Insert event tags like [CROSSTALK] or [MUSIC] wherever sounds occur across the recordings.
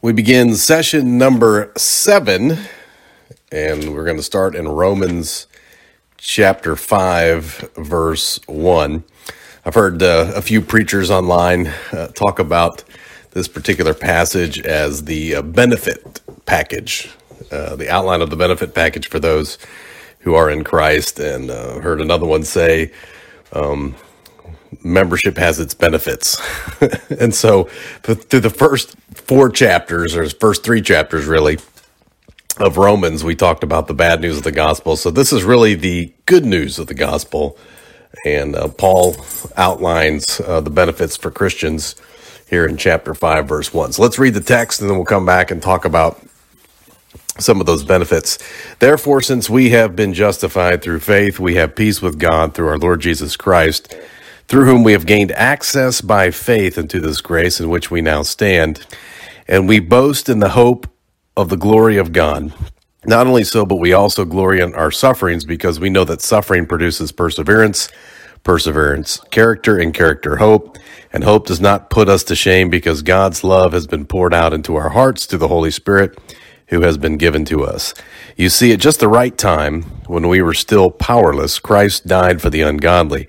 We begin session number seven, and we're going to start in Romans chapter 5, verse 1. I've heard uh, a few preachers online uh, talk about this particular passage as the uh, benefit package, uh, the outline of the benefit package for those who are in Christ, and uh, heard another one say, um, membership has its benefits. [LAUGHS] and so through the first four chapters, or first three chapters really, of Romans, we talked about the bad news of the gospel. So this is really the good news of the gospel. And uh, Paul outlines uh, the benefits for Christians here in chapter 5, verse 1. So let's read the text and then we'll come back and talk about some of those benefits. Therefore, since we have been justified through faith, we have peace with God through our Lord Jesus Christ through whom we have gained access by faith into this grace in which we now stand. And we boast in the hope of the glory of God. Not only so, but we also glory in our sufferings because we know that suffering produces perseverance, perseverance, character, and character, hope. And hope does not put us to shame because God's love has been poured out into our hearts through the Holy Spirit who has been given to us. You see, at just the right time, when we were still powerless, Christ died for the ungodly.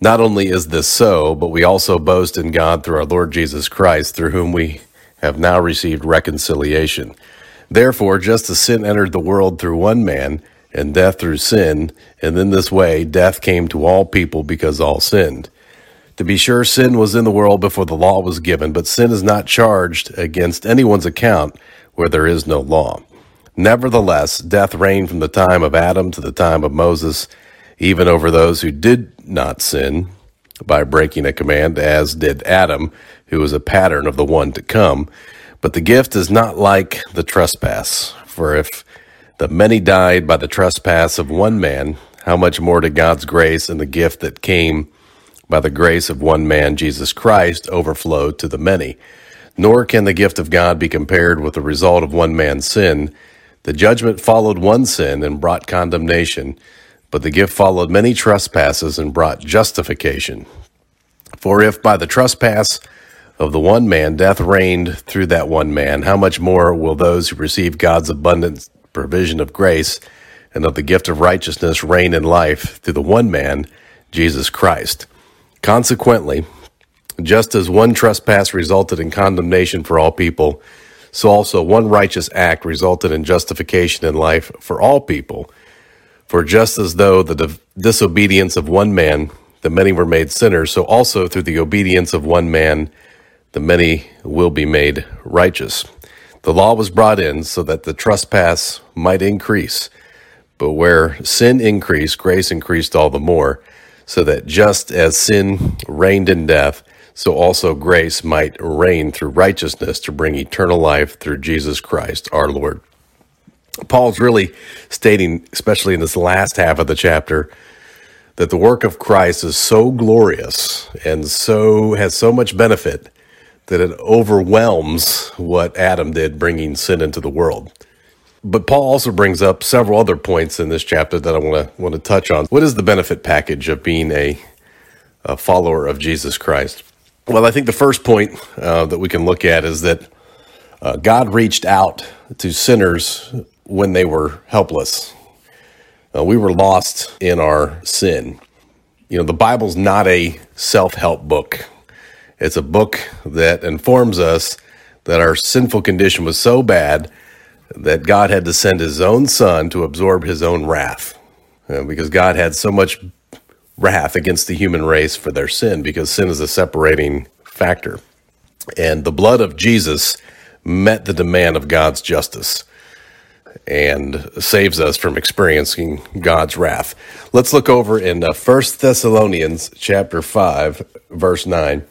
Not only is this so, but we also boast in God through our Lord Jesus Christ, through whom we have now received reconciliation. Therefore, just as sin entered the world through one man, and death through sin, and in this way death came to all people because all sinned. To be sure, sin was in the world before the law was given, but sin is not charged against anyone's account where there is no law. Nevertheless, death reigned from the time of Adam to the time of Moses even over those who did not sin by breaking a command, as did Adam, who was a pattern of the one to come. But the gift is not like the trespass. For if the many died by the trespass of one man, how much more did God's grace and the gift that came by the grace of one man, Jesus Christ, overflow to the many? Nor can the gift of God be compared with the result of one man's sin. The judgment followed one sin and brought condemnation but the gift followed many trespasses and brought justification. For if by the trespass of the one man death reigned through that one man, how much more will those who receive God's abundant provision of grace and of the gift of righteousness reign in life through the one man, Jesus Christ? Consequently, just as one trespass resulted in condemnation for all people, so also one righteous act resulted in justification in life for all people. For just as though the disobedience of one man, the many were made sinners, so also through the obedience of one man, the many will be made righteous. The law was brought in so that the trespass might increase. But where sin increased, grace increased all the more, so that just as sin reigned in death, so also grace might reign through righteousness to bring eternal life through Jesus Christ our Lord. Paul's really stating, especially in this last half of the chapter, that the work of Christ is so glorious and so has so much benefit that it overwhelms what Adam did bringing sin into the world. But Paul also brings up several other points in this chapter that I want to want to touch on. What is the benefit package of being a, a follower of Jesus Christ? Well, I think the first point uh, that we can look at is that uh, God reached out to sinners when they were helpless. Uh, we were lost in our sin. You know, the Bible's not a self help book, it's a book that informs us that our sinful condition was so bad that God had to send his own son to absorb his own wrath. Uh, because God had so much wrath against the human race for their sin, because sin is a separating factor. And the blood of Jesus met the demand of God's justice and saves us from experiencing God's wrath. Let's look over in uh, 1 Thessalonians chapter 5 verse 9.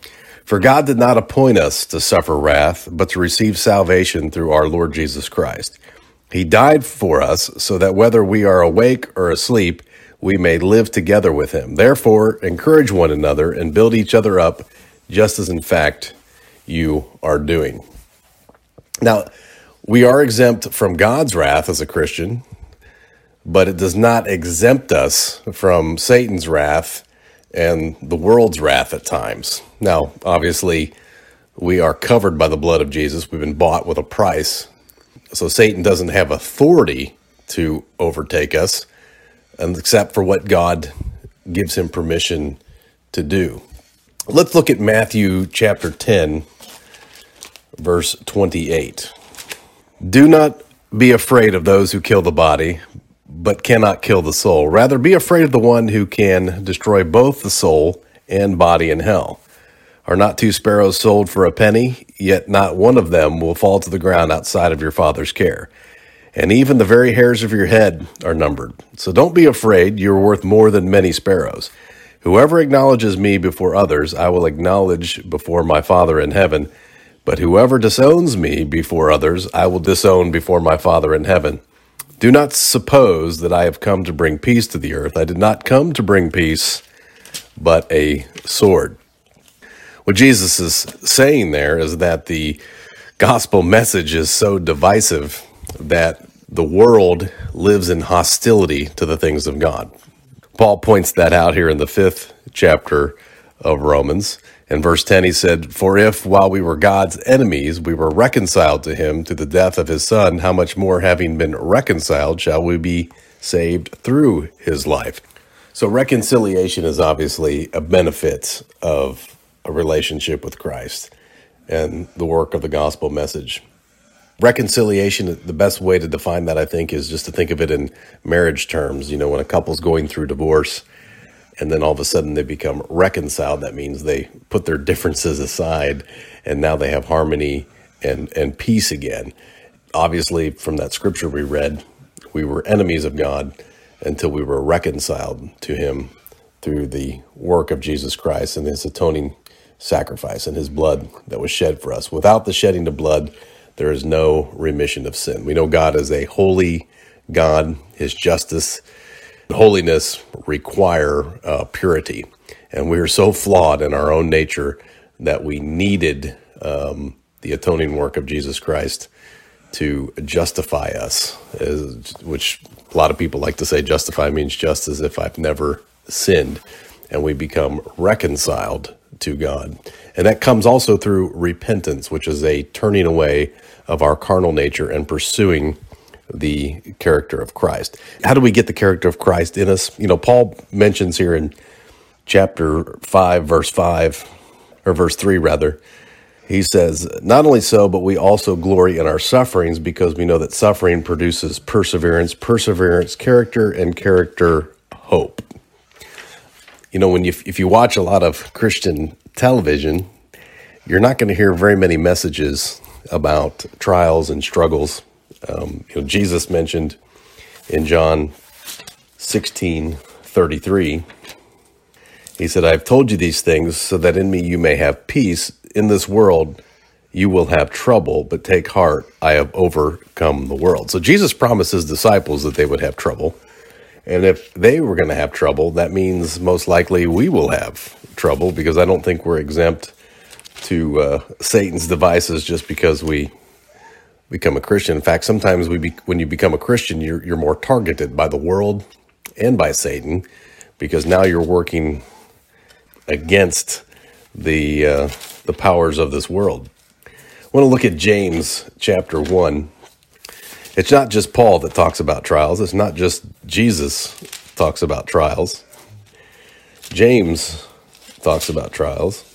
For God did not appoint us to suffer wrath, but to receive salvation through our Lord Jesus Christ. He died for us so that whether we are awake or asleep, we may live together with him. Therefore, encourage one another and build each other up, just as in fact you are doing. Now, we are exempt from God's wrath as a Christian, but it does not exempt us from Satan's wrath and the world's wrath at times. Now, obviously, we are covered by the blood of Jesus. We've been bought with a price. So Satan doesn't have authority to overtake us, except for what God gives him permission to do. Let's look at Matthew chapter 10, verse 28. Do not be afraid of those who kill the body, but cannot kill the soul. Rather, be afraid of the one who can destroy both the soul and body in hell. Are not two sparrows sold for a penny? Yet not one of them will fall to the ground outside of your Father's care. And even the very hairs of your head are numbered. So don't be afraid, you are worth more than many sparrows. Whoever acknowledges me before others, I will acknowledge before my Father in heaven. But whoever disowns me before others, I will disown before my Father in heaven. Do not suppose that I have come to bring peace to the earth. I did not come to bring peace, but a sword. What Jesus is saying there is that the gospel message is so divisive that the world lives in hostility to the things of God. Paul points that out here in the fifth chapter of Romans. In verse 10, he said, For if while we were God's enemies, we were reconciled to him through the death of his son, how much more, having been reconciled, shall we be saved through his life? So, reconciliation is obviously a benefit of a relationship with Christ and the work of the gospel message. Reconciliation, the best way to define that, I think, is just to think of it in marriage terms. You know, when a couple's going through divorce, and then all of a sudden they become reconciled. That means they put their differences aside and now they have harmony and, and peace again. Obviously, from that scripture we read, we were enemies of God until we were reconciled to Him through the work of Jesus Christ and His atoning sacrifice and His blood that was shed for us. Without the shedding of blood, there is no remission of sin. We know God is a holy God, His justice holiness require uh, purity. And we are so flawed in our own nature that we needed um, the atoning work of Jesus Christ to justify us, which a lot of people like to say justify means just as if I've never sinned. And we become reconciled to God. And that comes also through repentance, which is a turning away of our carnal nature and pursuing the character of Christ. How do we get the character of Christ in us? You know, Paul mentions here in chapter 5, verse 5, or verse 3, rather, he says, Not only so, but we also glory in our sufferings because we know that suffering produces perseverance, perseverance, character, and character, hope. You know, when you, if you watch a lot of Christian television, you're not going to hear very many messages about trials and struggles um, you know, Jesus mentioned in John 16 33, he said, I've told you these things so that in me you may have peace. In this world you will have trouble, but take heart, I have overcome the world. So Jesus promised his disciples that they would have trouble. And if they were going to have trouble, that means most likely we will have trouble because I don't think we're exempt to uh, Satan's devices just because we become a Christian. In fact, sometimes we be, when you become a Christian, you're you're more targeted by the world and by Satan because now you're working against the uh, the powers of this world. I want to look at James chapter one. It's not just Paul that talks about trials. It's not just Jesus talks about trials. James talks about trials.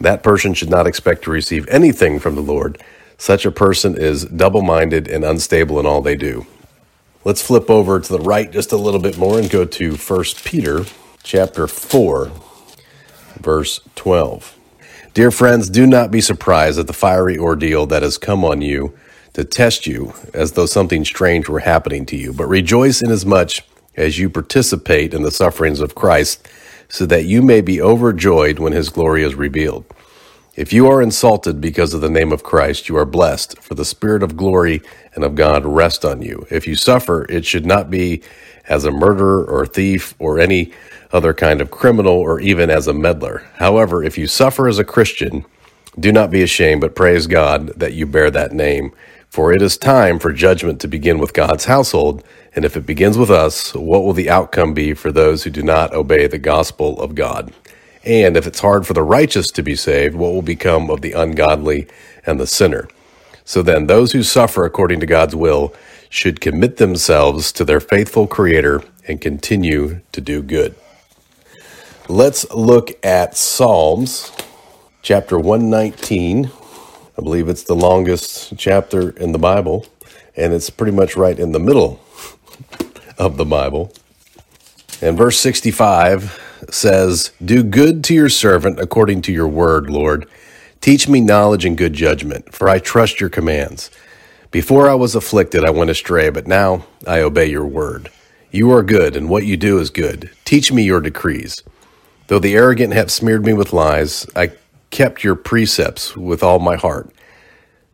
That person should not expect to receive anything from the Lord. Such a person is double minded and unstable in all they do. Let's flip over to the right just a little bit more and go to 1 Peter chapter 4 verse 12. Dear friends, do not be surprised at the fiery ordeal that has come on you to test you as though something strange were happening to you, but rejoice inasmuch as you participate in the sufferings of Christ, so that you may be overjoyed when his glory is revealed. If you are insulted because of the name of Christ, you are blessed, for the Spirit of glory and of God rest on you. If you suffer, it should not be as a murderer or thief or any other kind of criminal or even as a meddler. However, if you suffer as a Christian, do not be ashamed, but praise God that you bear that name. For it is time for judgment to begin with God's household, and if it begins with us, what will the outcome be for those who do not obey the gospel of God? And if it's hard for the righteous to be saved, what will become of the ungodly and the sinner? So then, those who suffer according to God's will should commit themselves to their faithful Creator and continue to do good. Let's look at Psalms chapter 119. I believe it's the longest chapter in the Bible, and it's pretty much right in the middle [LAUGHS] of the Bible. And verse 65 says, Do good to your servant according to your word, Lord. Teach me knowledge and good judgment, for I trust your commands. Before I was afflicted, I went astray, but now I obey your word. You are good, and what you do is good. Teach me your decrees. Though the arrogant have smeared me with lies, I kept your precepts with all my heart.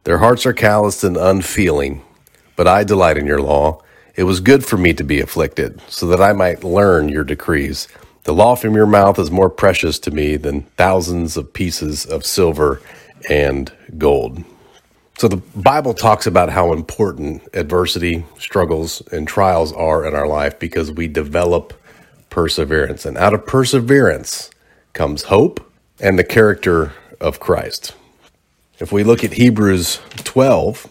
Their hearts are calloused and unfeeling, but I delight in your law. It was good for me to be afflicted, so that I might learn your decrees. The law from your mouth is more precious to me than thousands of pieces of silver and gold. So the Bible talks about how important adversity, struggles, and trials are in our life because we develop perseverance. And out of perseverance comes hope and the character of Christ. If we look at Hebrews 12,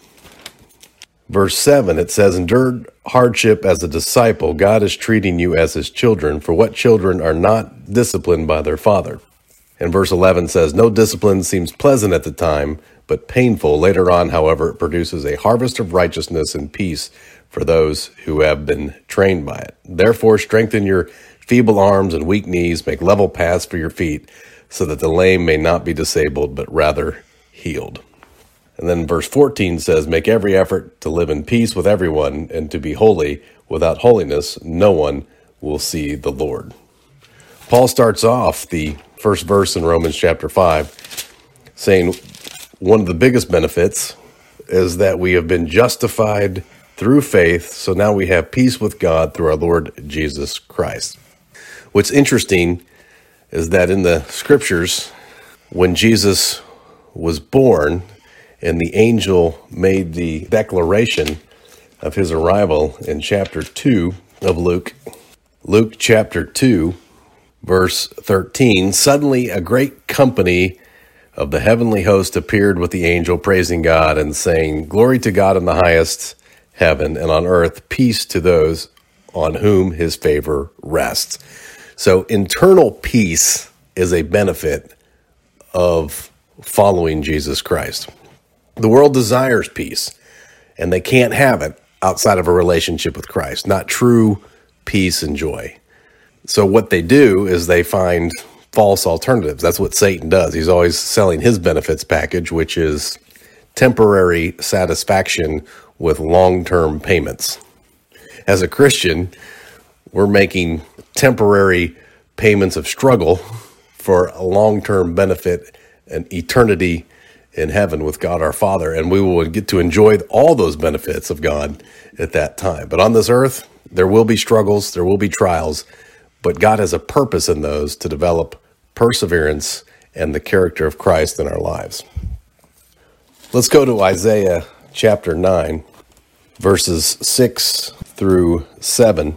Verse 7, it says, Endured hardship as a disciple, God is treating you as his children, for what children are not disciplined by their father? And verse 11 says, No discipline seems pleasant at the time, but painful. Later on, however, it produces a harvest of righteousness and peace for those who have been trained by it. Therefore, strengthen your feeble arms and weak knees, make level paths for your feet, so that the lame may not be disabled, but rather healed. And then verse 14 says, Make every effort to live in peace with everyone and to be holy. Without holiness, no one will see the Lord. Paul starts off the first verse in Romans chapter 5 saying, One of the biggest benefits is that we have been justified through faith. So now we have peace with God through our Lord Jesus Christ. What's interesting is that in the scriptures, when Jesus was born, and the angel made the declaration of his arrival in chapter 2 of Luke. Luke chapter 2, verse 13. Suddenly, a great company of the heavenly host appeared with the angel, praising God and saying, Glory to God in the highest heaven, and on earth, peace to those on whom his favor rests. So, internal peace is a benefit of following Jesus Christ. The world desires peace, and they can't have it outside of a relationship with Christ, not true peace and joy. So, what they do is they find false alternatives. That's what Satan does. He's always selling his benefits package, which is temporary satisfaction with long term payments. As a Christian, we're making temporary payments of struggle for a long term benefit and eternity in heaven with God our Father, and we will get to enjoy all those benefits of God at that time. But on this earth, there will be struggles, there will be trials, but God has a purpose in those to develop perseverance and the character of Christ in our lives. Let's go to Isaiah chapter 9, verses 6 through 7.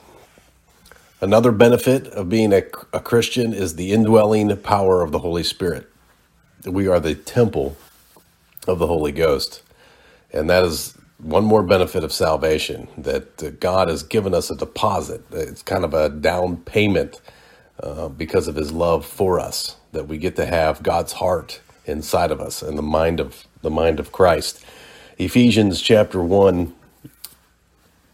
Another benefit of being a, a Christian is the indwelling power of the Holy Spirit. We are the temple of the Holy Ghost. And that is one more benefit of salvation that God has given us a deposit. It's kind of a down payment uh, because of his love for us that we get to have God's heart inside of us and the mind of the mind of Christ. Ephesians chapter 1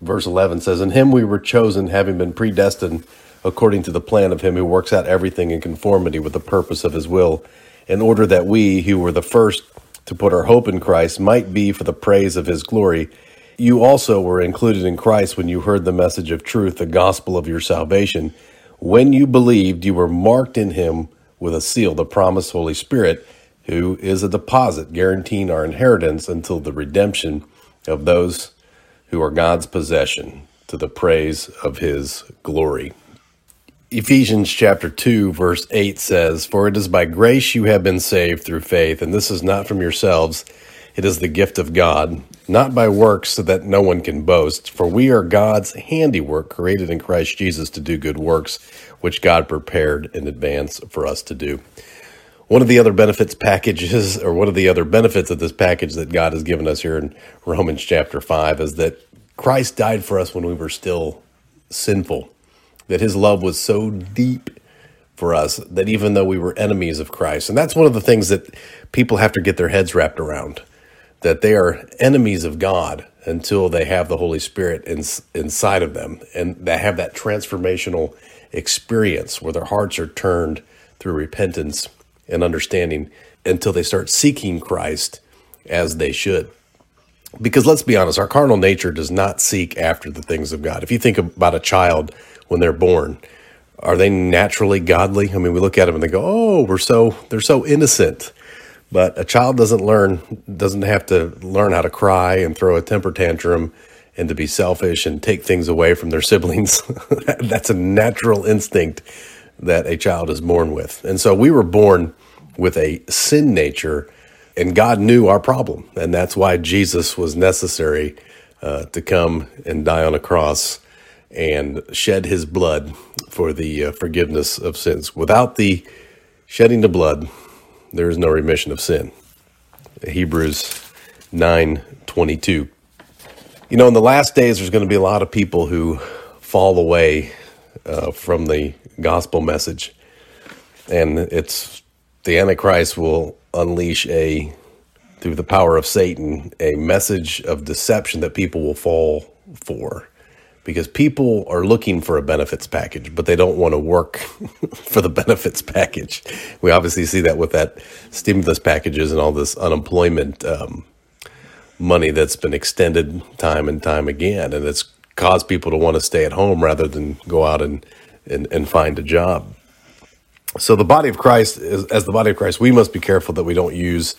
verse 11 says, In him we were chosen, having been predestined according to the plan of him who works out everything in conformity with the purpose of his will, in order that we, who were the first to put our hope in Christ, might be for the praise of his glory. You also were included in Christ when you heard the message of truth, the gospel of your salvation. When you believed, you were marked in him with a seal, the promised Holy Spirit, who is a deposit guaranteeing our inheritance until the redemption of those who are God's possession to the praise of his glory. Ephesians chapter 2 verse 8 says, For it is by grace you have been saved through faith, and this is not from yourselves, it is the gift of God, not by works so that no one can boast, for we are God's handiwork created in Christ Jesus to do good works, which God prepared in advance for us to do. One of the other benefits packages, or one of the other benefits of this package that God has given us here in Romans chapter 5 is that Christ died for us when we were still sinful, that his love was so deep for us that even though we were enemies of Christ, and that's one of the things that people have to get their heads wrapped around, that they are enemies of God until they have the Holy Spirit in, inside of them and they have that transformational experience where their hearts are turned through repentance and understanding until they start seeking Christ as they should. Because let's be honest, our carnal nature does not seek after the things of God. If you think about a child when they're born, are they naturally godly? I mean, we look at them and they go, "Oh, we're so they're so innocent." But a child doesn't learn doesn't have to learn how to cry and throw a temper tantrum and to be selfish and take things away from their [LAUGHS] siblings. That's a natural instinct that a child is born with. And so we were born with a sin nature, and God knew our problem. And that's why Jesus was necessary uh, to come and die on a cross and shed his blood for the uh, forgiveness of sins. Without the shedding of blood, there is no remission of sin. Hebrews 9 22. You know, in the last days, there's going to be a lot of people who fall away uh, from the gospel message. And it's the Antichrist will unleash a, through the power of Satan, a message of deception that people will fall for. Because people are looking for a benefits package, but they don't want to work [LAUGHS] for the benefits package. We obviously see that with that stimulus packages and all this unemployment um, money that's been extended time and time again. And it's caused people to want to stay at home rather than go out and and, and find a job. So the body of Christ, is, as the body of Christ, we must be careful that we don't use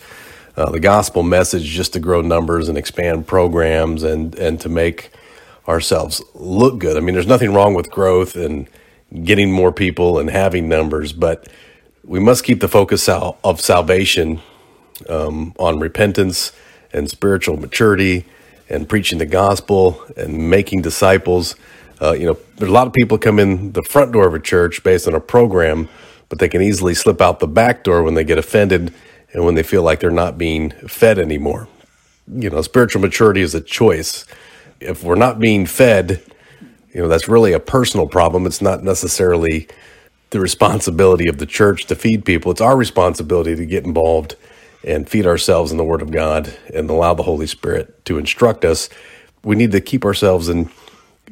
uh, the gospel message just to grow numbers and expand programs and and to make ourselves look good. I mean, there's nothing wrong with growth and getting more people and having numbers, but we must keep the focus of salvation um, on repentance and spiritual maturity and preaching the gospel and making disciples uh, you know, a lot of people come in the front door of a church based on a program, but they can easily slip out the back door when they get offended and when they feel like they're not being fed anymore. You know, spiritual maturity is a choice. If we're not being fed, you know, that's really a personal problem. It's not necessarily the responsibility of the church to feed people. It's our responsibility to get involved and feed ourselves in the Word of God and allow the Holy Spirit to instruct us. We need to keep ourselves in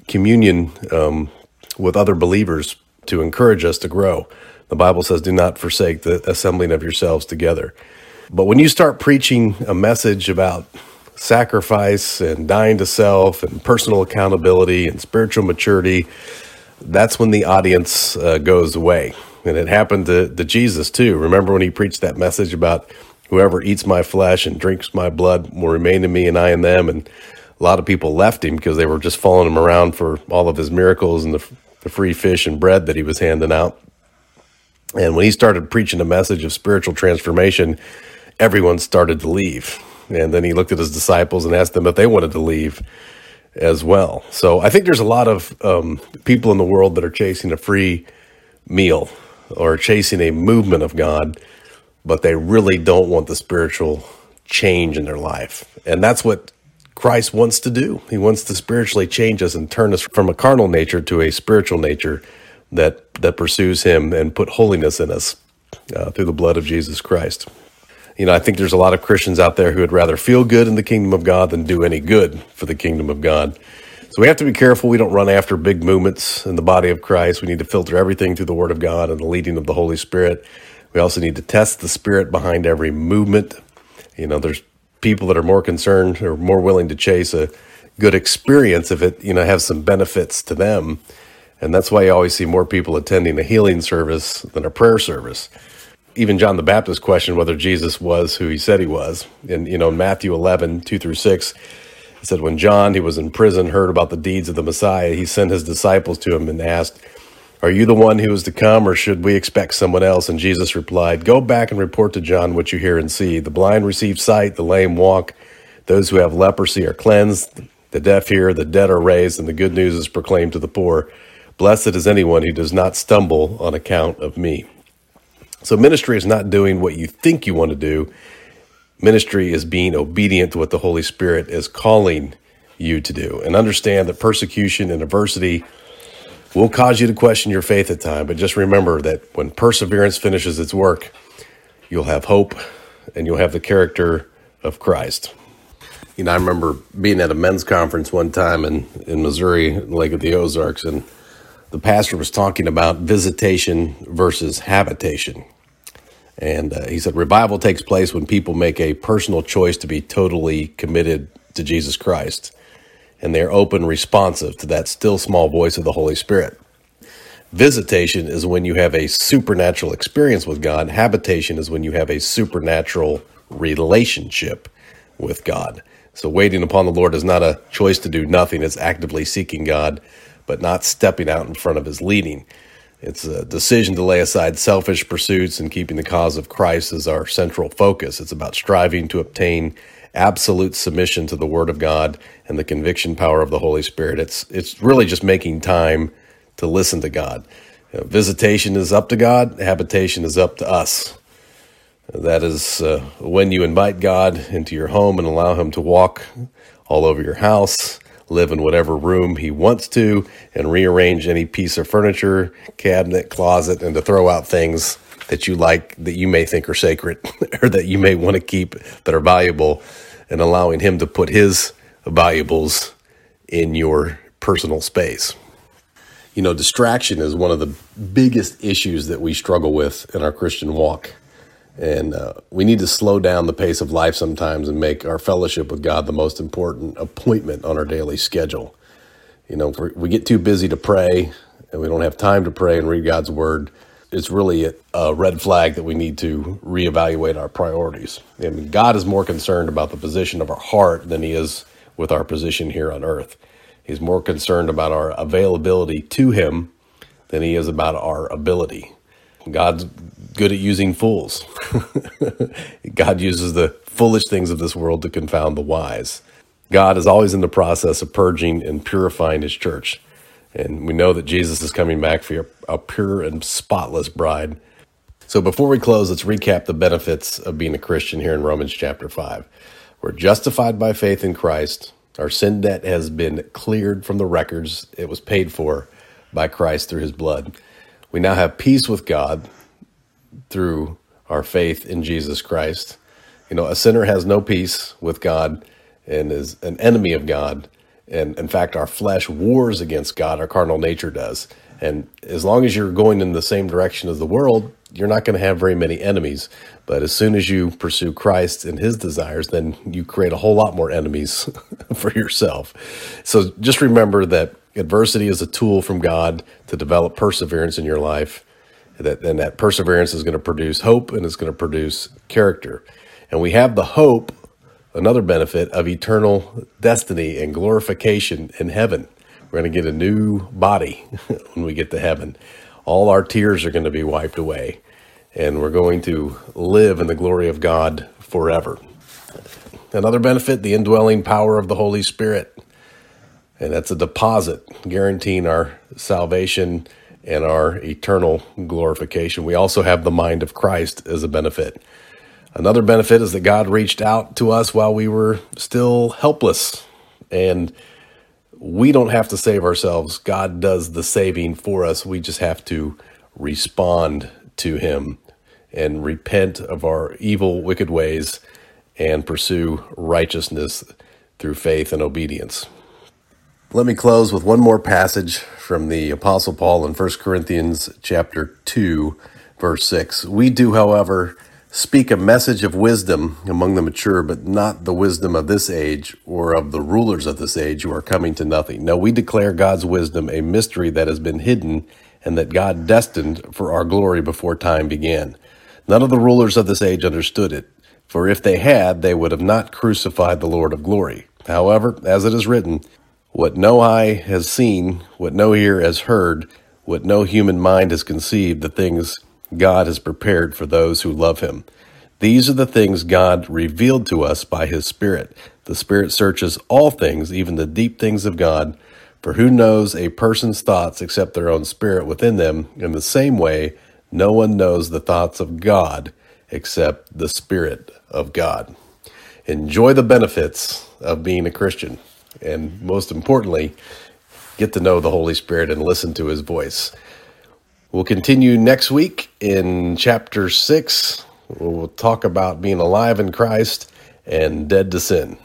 communion um, with other believers to encourage us to grow. The Bible says, do not forsake the assembling of yourselves together. But when you start preaching a message about sacrifice and dying to self and personal accountability and spiritual maturity, that's when the audience uh, goes away. And it happened to, to Jesus too. Remember when he preached that message about whoever eats my flesh and drinks my blood will remain in me and I in them. And a lot of people left him because they were just following him around for all of his miracles and the, the free fish and bread that he was handing out. And when he started preaching a message of spiritual transformation, everyone started to leave. And then he looked at his disciples and asked them if they wanted to leave as well. So I think there's a lot of um, people in the world that are chasing a free meal or chasing a movement of God, but they really don't want the spiritual change in their life. And that's what Christ wants to do. He wants to spiritually change us and turn us from a carnal nature to a spiritual nature that that pursues Him and put holiness in us uh, through the blood of Jesus Christ. You know, I think there's a lot of Christians out there who would rather feel good in the kingdom of God than do any good for the kingdom of God. So we have to be careful we don't run after big movements in the body of Christ. We need to filter everything through the Word of God and the leading of the Holy Spirit. We also need to test the Spirit behind every movement. You know, there's people that are more concerned or more willing to chase a good experience if it, you know, has some benefits to them. And that's why you always see more people attending a healing service than a prayer service. Even John the Baptist questioned whether Jesus was who he said he was. And, you know, in Matthew 11, 2 through 6, it said, When John, he was in prison, heard about the deeds of the Messiah, he sent his disciples to him and asked, Are you the one who is to come, or should we expect someone else? And Jesus replied, Go back and report to John what you hear and see. The blind receive sight, the lame walk, those who have leprosy are cleansed, the deaf hear, the dead are raised, and the good news is proclaimed to the poor. Blessed is anyone who does not stumble on account of me. So, ministry is not doing what you think you want to do. Ministry is being obedient to what the Holy Spirit is calling you to do. And understand that persecution and adversity will cause you to question your faith at times. But just remember that when perseverance finishes its work, you'll have hope and you'll have the character of Christ. You know, I remember being at a men's conference one time in, in Missouri, Lake of the Ozarks, and the pastor was talking about visitation versus habitation. And uh, he said, Revival takes place when people make a personal choice to be totally committed to Jesus Christ. And they're open, responsive to that still small voice of the Holy Spirit. Visitation is when you have a supernatural experience with God. Habitation is when you have a supernatural relationship with God. So, waiting upon the Lord is not a choice to do nothing, it's actively seeking God but not stepping out in front of his leading. It's a decision to lay aside selfish pursuits and keeping the cause of Christ as our central focus. It's about striving to obtain absolute submission to the Word of God and the conviction power of the Holy Spirit. It's it's really just making time to listen to God. You know, visitation is up to God. Habitation is up to us. That is uh, when you invite God into your home and allow Him to walk all over your house live in whatever room he wants to and rearrange any piece of furniture, cabinet, closet, and to throw out things that you like that you may think are sacred [LAUGHS] or that you may want to keep that are valuable and allowing him to put his valuables in your personal space. You know, distraction is one of the biggest issues that we struggle with in our Christian walk. And uh, we need to slow down the pace of life sometimes and make our fellowship with God the most important appointment on our daily schedule. You know, we get too busy to pray and we don't have time to pray and read God's word, it's really a red flag that we need to reevaluate our priorities. I mean, God is more concerned about the position of our heart than he is with our position here on earth. He's more concerned about our availability to him than he is about our ability. God's good at using fools. [LAUGHS] God uses the foolish things of this world to confound the wise. God is always in the process of purging and purifying his church. And we know that Jesus is coming back for a pure and spotless bride. So before we close, let's recap the benefits of being a Christian here in Romans chapter 5. We're justified by faith in Christ. Our sin debt has been cleared from the records. It was paid for by Christ through his blood. We now have peace with God through our faith in Jesus Christ. You know, a sinner has no peace with God and is an enemy of God. And in fact, our flesh wars against God, our carnal nature does. And as long as you're going in the same direction as the world, you're not going to have very many enemies. But as soon as you pursue Christ and his desires, then you create a whole lot more enemies [LAUGHS] for yourself. So just remember that adversity is a tool from God to develop perseverance in your life that and that perseverance is going to produce hope and it's going to produce character. And we have the hope, another benefit of eternal destiny and glorification in heaven. We're going to get a new body [LAUGHS] when we get to heaven. all our tears are going to be wiped away, and we're going to live in the glory of God forever. Another benefit the indwelling power of the Holy Spirit. And that's a deposit guaranteeing our salvation and our eternal glorification. We also have the mind of Christ as a benefit. Another benefit is that God reached out to us while we were still helpless. And we don't have to save ourselves. God does the saving for us. We just have to respond to Him and repent of our evil, wicked ways and pursue righteousness through faith and obedience. Let me close with one more passage from the apostle Paul in 1 Corinthians chapter 2 verse 6. We do however speak a message of wisdom among the mature but not the wisdom of this age or of the rulers of this age who are coming to nothing. No, we declare God's wisdom a mystery that has been hidden and that God destined for our glory before time began. None of the rulers of this age understood it for if they had, they would have not crucified the Lord of glory. However, as it is written, what no eye has seen, what no ear has heard, what no human mind has conceived, the things God has prepared for those who love him. These are the things God revealed to us by his Spirit. The Spirit searches all things, even the deep things of God. For who knows a person's thoughts except their own spirit within them? In the same way, no one knows the thoughts of God except the Spirit of God. Enjoy the benefits of being a Christian. And most importantly, get to know the Holy Spirit and listen to his voice. We'll continue next week in chapter 6. We'll talk about being alive in Christ and dead to sin.